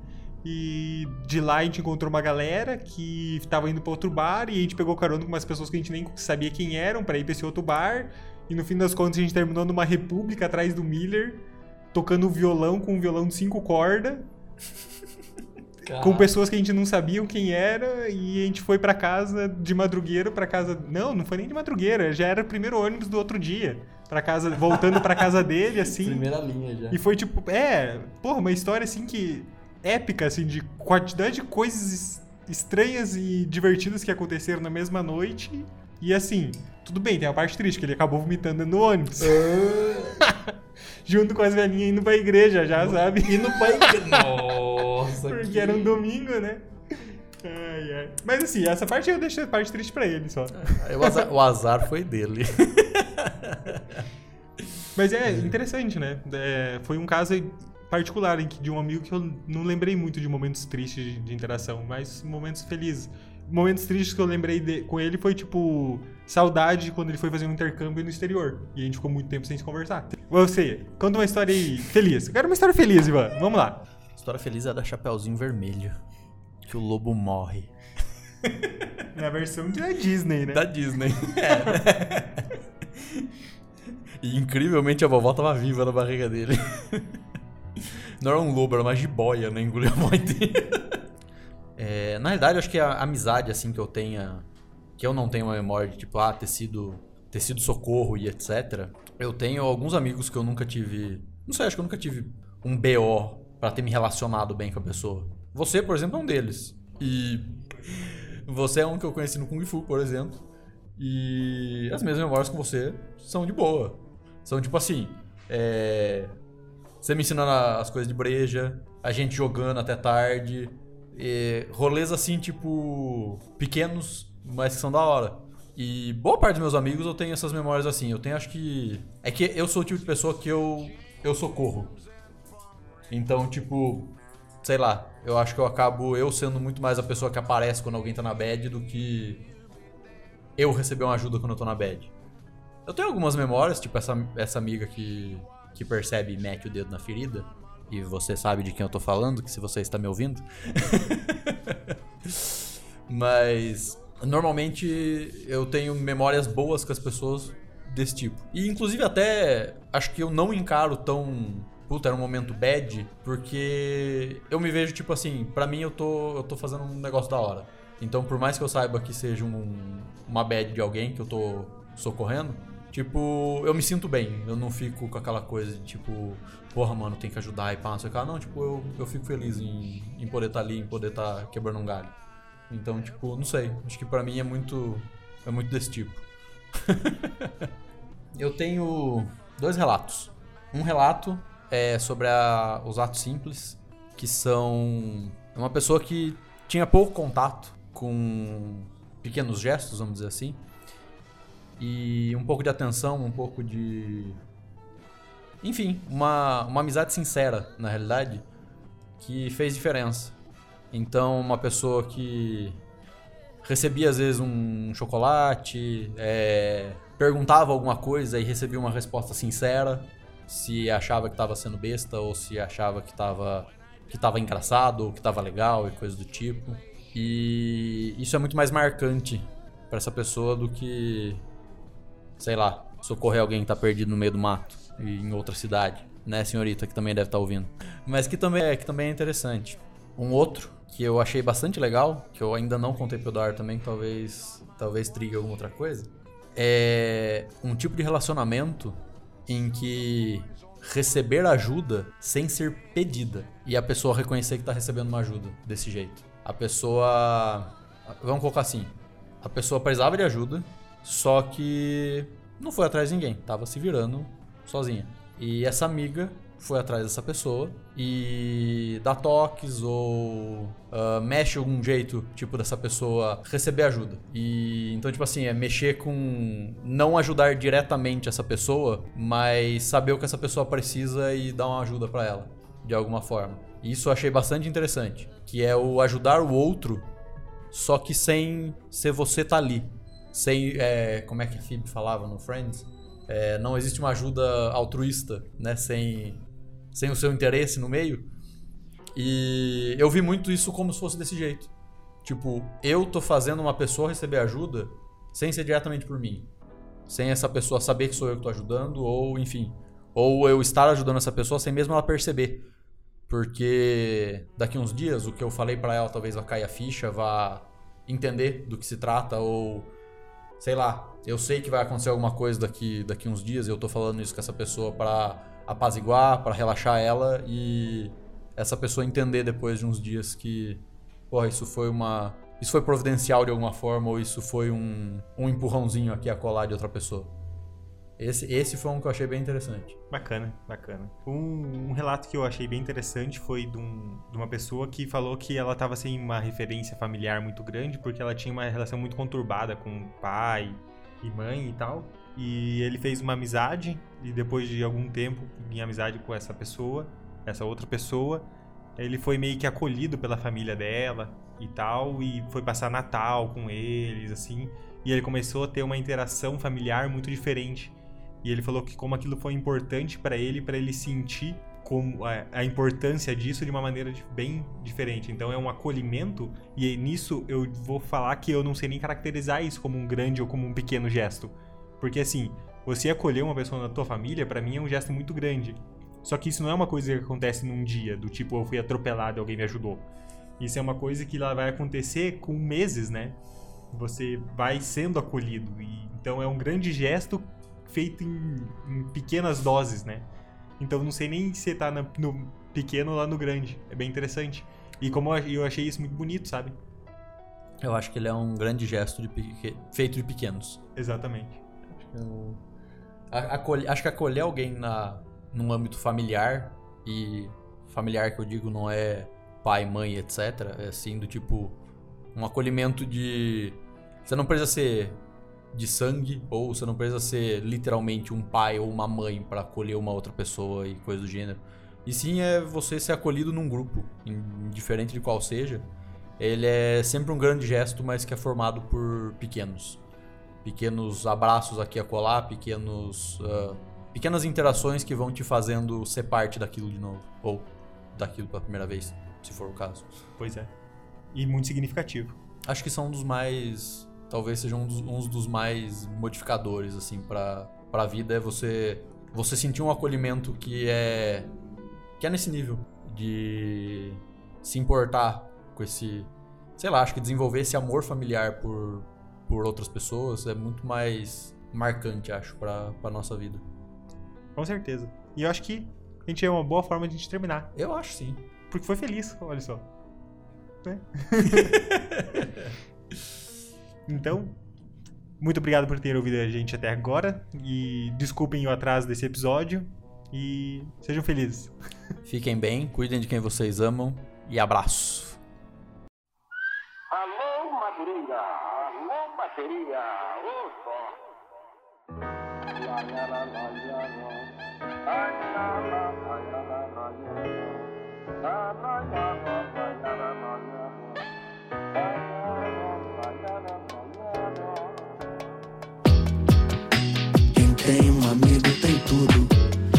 E de lá a gente encontrou uma galera que estava indo para outro bar e a gente pegou carona com umas pessoas que a gente nem sabia quem eram para ir para esse outro bar. E no fim das contas a gente terminou numa república atrás do Miller, tocando violão com um violão de cinco cordas. com pessoas que a gente não sabia quem era e a gente foi para casa de madrugueira para casa. Não, não foi nem de madrugueira, já era o primeiro ônibus do outro dia. Pra casa, voltando pra casa dele, assim. Primeira linha já. E foi tipo, é, porra, uma história assim que. Épica, assim, de quantidade de coisas estranhas e divertidas que aconteceram na mesma noite. E assim, tudo bem, tem a parte triste, que ele acabou vomitando no ônibus. Junto com as velhinhas indo pra igreja já, sabe? Indo pra igreja. Nossa, Porque que... era um domingo, né? Ai, ai. Mas assim, essa parte eu deixei a parte triste pra ele só. O azar, o azar foi dele. Mas é interessante, né? É, foi um caso particular em que, de um amigo que eu não lembrei muito de momentos tristes de, de interação, mas momentos felizes. Momentos tristes que eu lembrei de, com ele foi tipo saudade quando ele foi fazer um intercâmbio no exterior. E a gente ficou muito tempo sem se conversar. Você, conta uma história aí feliz. Eu quero uma história feliz, Ivan. Vamos lá. A história feliz é da Chapeuzinho Vermelho. Que o lobo morre. Na versão da Disney, né? Da Disney. É. e incrivelmente a vovó tava viva na barriga dele. Não era um lobo, era uma jiboia, né? Engoliu a mãe inteira. É, na realidade, eu acho que a amizade, assim, que eu tenha. Que eu não tenho uma memória de, tipo, ah, ter sido, ter sido socorro e etc. Eu tenho alguns amigos que eu nunca tive. Não sei, acho que eu nunca tive um BO para ter me relacionado bem com a pessoa. Você, por exemplo, é um deles. E você é um que eu conheci no Kung Fu, por exemplo. E as minhas memórias com você são de boa. São tipo assim. É... Você me ensinando as coisas de breja, a gente jogando até tarde. E rolês assim, tipo. pequenos, mas que são da hora. E boa parte dos meus amigos eu tenho essas memórias assim. Eu tenho, acho que. É que eu sou o tipo de pessoa que eu. Eu socorro. Então, tipo. Sei lá. Eu acho que eu acabo eu sendo muito mais a pessoa que aparece quando alguém tá na bad do que. Eu receber uma ajuda quando eu tô na bad. Eu tenho algumas memórias, tipo essa, essa amiga que, que percebe e mete o dedo na ferida. E você sabe de quem eu tô falando, que se você está me ouvindo. Mas normalmente eu tenho memórias boas com as pessoas desse tipo. E inclusive até acho que eu não encaro tão puta, era um momento bad, porque eu me vejo tipo assim, para mim eu tô eu tô fazendo um negócio da hora. Então, por mais que eu saiba que seja um, uma bad de alguém que eu tô socorrendo, tipo, eu me sinto bem. Eu não fico com aquela coisa de tipo, porra, mano, tem que ajudar e pá, não sei o que. Não, tipo, eu, eu fico feliz em, em poder estar tá ali, em poder estar tá quebrando um galho. Então, tipo, não sei. Acho que para mim é muito é muito desse tipo. eu tenho dois relatos. Um relato é sobre a, os atos simples, que são uma pessoa que tinha pouco contato com pequenos gestos, vamos dizer assim, e um pouco de atenção, um pouco de. Enfim, uma, uma amizade sincera, na realidade, que fez diferença. Então, uma pessoa que recebia às vezes um chocolate, é, perguntava alguma coisa e recebia uma resposta sincera, se achava que estava sendo besta ou se achava que estava que tava engraçado ou que estava legal e coisa do tipo. E isso é muito mais marcante para essa pessoa do que, sei lá, socorrer alguém que tá perdido no meio do mato e em outra cidade, né, senhorita, que também deve estar tá ouvindo. Mas que também é, que também é interessante. Um outro que eu achei bastante legal, que eu ainda não contei pro Eduardo também, talvez talvez trigue alguma outra coisa, é um tipo de relacionamento em que receber ajuda sem ser pedida e a pessoa reconhecer que está recebendo uma ajuda desse jeito. A pessoa. Vamos colocar assim. A pessoa precisava de ajuda, só que não foi atrás de ninguém, tava se virando sozinha. E essa amiga foi atrás dessa pessoa e dá toques ou uh, mexe algum jeito, tipo, dessa pessoa receber ajuda. E então, tipo assim, é mexer com. não ajudar diretamente essa pessoa, mas saber o que essa pessoa precisa e dar uma ajuda para ela, de alguma forma. Isso eu achei bastante interessante. Que é o ajudar o outro, só que sem ser você tá ali. Sem. É, como é que a Phoebe falava no Friends? É, não existe uma ajuda altruísta, né? Sem, sem o seu interesse no meio. E eu vi muito isso como se fosse desse jeito. Tipo, eu tô fazendo uma pessoa receber ajuda sem ser diretamente por mim. Sem essa pessoa saber que sou eu que tô ajudando, ou enfim. Ou eu estar ajudando essa pessoa sem mesmo ela perceber porque daqui uns dias o que eu falei para ela talvez vá cair a ficha, vá entender do que se trata ou sei lá, eu sei que vai acontecer alguma coisa daqui daqui uns dias, eu tô falando isso com essa pessoa para apaziguar, para relaxar ela e essa pessoa entender depois de uns dias que, porra, isso foi uma isso foi providencial de alguma forma ou isso foi um, um empurrãozinho aqui a colar de outra pessoa. Esse, esse foi um que eu achei bem interessante. Bacana, bacana. Um, um relato que eu achei bem interessante foi de, um, de uma pessoa que falou que ela estava sem uma referência familiar muito grande porque ela tinha uma relação muito conturbada com pai e mãe e tal. E ele fez uma amizade e depois de algum tempo em amizade com essa pessoa, essa outra pessoa, ele foi meio que acolhido pela família dela e tal e foi passar Natal com eles assim. E ele começou a ter uma interação familiar muito diferente e ele falou que como aquilo foi importante para ele, para ele sentir como a, a, importância disso de uma maneira bem diferente. Então é um acolhimento e nisso eu vou falar que eu não sei nem caracterizar isso como um grande ou como um pequeno gesto, porque assim você acolher uma pessoa na tua família para mim é um gesto muito grande. Só que isso não é uma coisa que acontece num dia, do tipo eu fui atropelado e alguém me ajudou. Isso é uma coisa que ela vai acontecer com meses, né? Você vai sendo acolhido e então é um grande gesto feito em, em pequenas doses, né? Então não sei nem se tá no pequeno ou lá no grande. É bem interessante. E como eu achei isso muito bonito, sabe? Eu acho que ele é um grande gesto de feito de pequenos. Exatamente. Acho que, eu... acolher, acho que acolher alguém na, num âmbito familiar, e familiar que eu digo não é pai, mãe, etc. É assim, do tipo. Um acolhimento de. Você não precisa ser de sangue, ou você não precisa ser literalmente um pai ou uma mãe para acolher uma outra pessoa e coisa do gênero. E sim é você ser acolhido num grupo, indiferente de qual seja. Ele é sempre um grande gesto, mas que é formado por pequenos. Pequenos abraços aqui a colar, pequenos, uh, pequenas interações que vão te fazendo ser parte daquilo de novo. Ou daquilo pela primeira vez, se for o caso. Pois é. E muito significativo. Acho que são um dos mais talvez seja um dos, um dos mais modificadores assim para a vida é você você sentir um acolhimento que é que é nesse nível de se importar com esse sei lá acho que desenvolver esse amor familiar por por outras pessoas é muito mais marcante acho para para nossa vida. Com certeza. E eu acho que a gente é uma boa forma de a gente terminar. Eu acho sim. Porque foi feliz olha só. Né? Então, muito obrigado por ter ouvido a gente até agora. E desculpem o atraso desse episódio. E sejam felizes. Fiquem bem, cuidem de quem vocês amam. E abraço. Alô, Madureira! Alô, bateria! Ô, só! Tudo.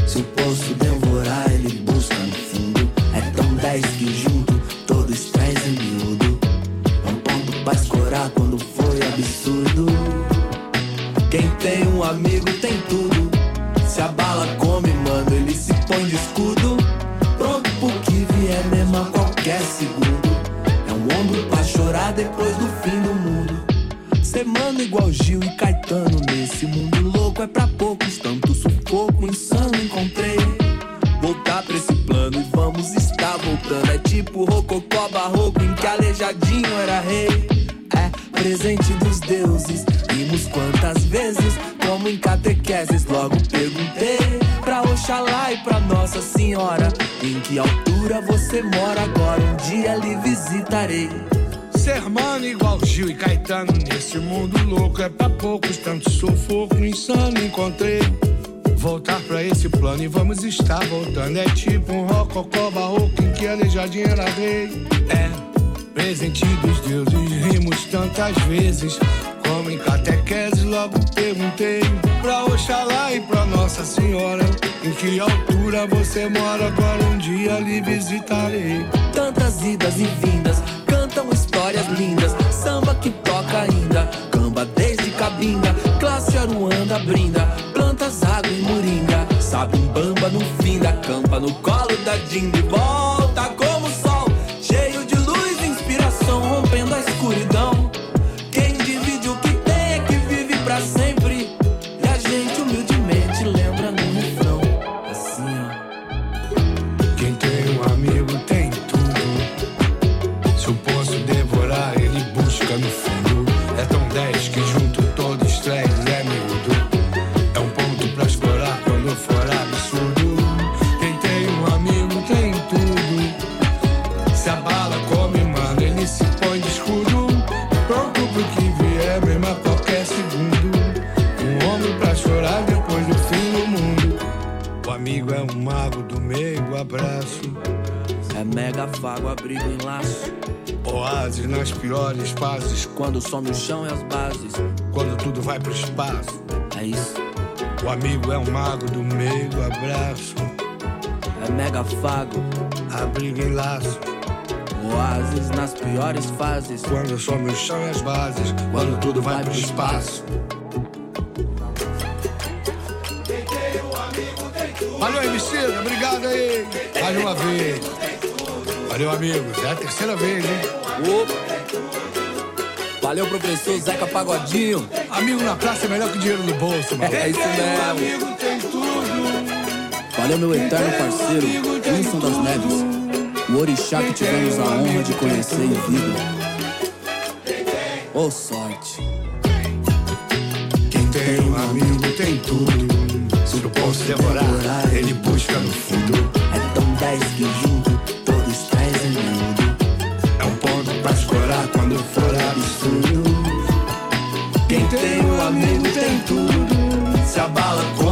Se o poço devorar, ele busca no fundo. É tão dez que junto todos trazem miúdo. É um ponto pra escorar quando foi absurdo. Quem tem um amigo tem tudo. Se a bala come, mano, ele se põe de escudo. Pronto pro que vier mesmo a qualquer segundo. É um ombro pra chorar depois do fim do mundo. Ser mano igual Gil e Caetano nesse mundo louco é pra poucos, tanto sufoco insano encontrei. Voltar pra esse plano e vamos estar voltando. É tipo rococó barroco em que aleijadinho era rei. É presente dos deuses, vimos quantas vezes, como em catequeses. Logo perguntei pra Oxalá e pra Nossa Senhora: em que altura você mora agora? Um dia lhe visitarei ser mano igual Gil e Caetano. Nesse mundo louco é pra poucos, tanto sufoco insano encontrei. Voltar pra esse plano e vamos estar voltando. É tipo um rococó barroco em que aleijadinho era rei. É, presente dos deuses, rimos tantas vezes. Como em catequese, logo perguntei pra Oxalá e pra Nossa Senhora. Em que altura você mora? Agora um dia lhe visitarei. Tantas idas e vindas cantam histórias lindas. Samba que toca ainda, camba desde cabinda. Classe Aruanda brinda, plantas, água e moringa. Sabe um bamba no fim da acampa no colo da Jean de volta como abraço. É mega fago, abrigo em laço. Oásis nas piores fases, Quando some o chão e as bases. quando tudo vai pro espaço. É isso. O amigo é um mago do meio, abraço. É mega fago, Abriga em laço, oásis nas piores fases. quando some o chão e as bases, quando tudo vai pro espaço. Valeu, Emicida, obrigado aí. Mais uma vez. Valeu, amigos. É a terceira vez, hein? Valeu, professor Zeca Pagodinho. Amigo na praça é melhor que dinheiro no bolso, mano. É isso mesmo. Amigo tem tudo. Valeu, meu eterno parceiro, Wilson das Neves. O orixá que tivemos a honra de conhecer em vida. Ô sorte. Quem tem um amigo tem tudo. Se eu posso devorar, tem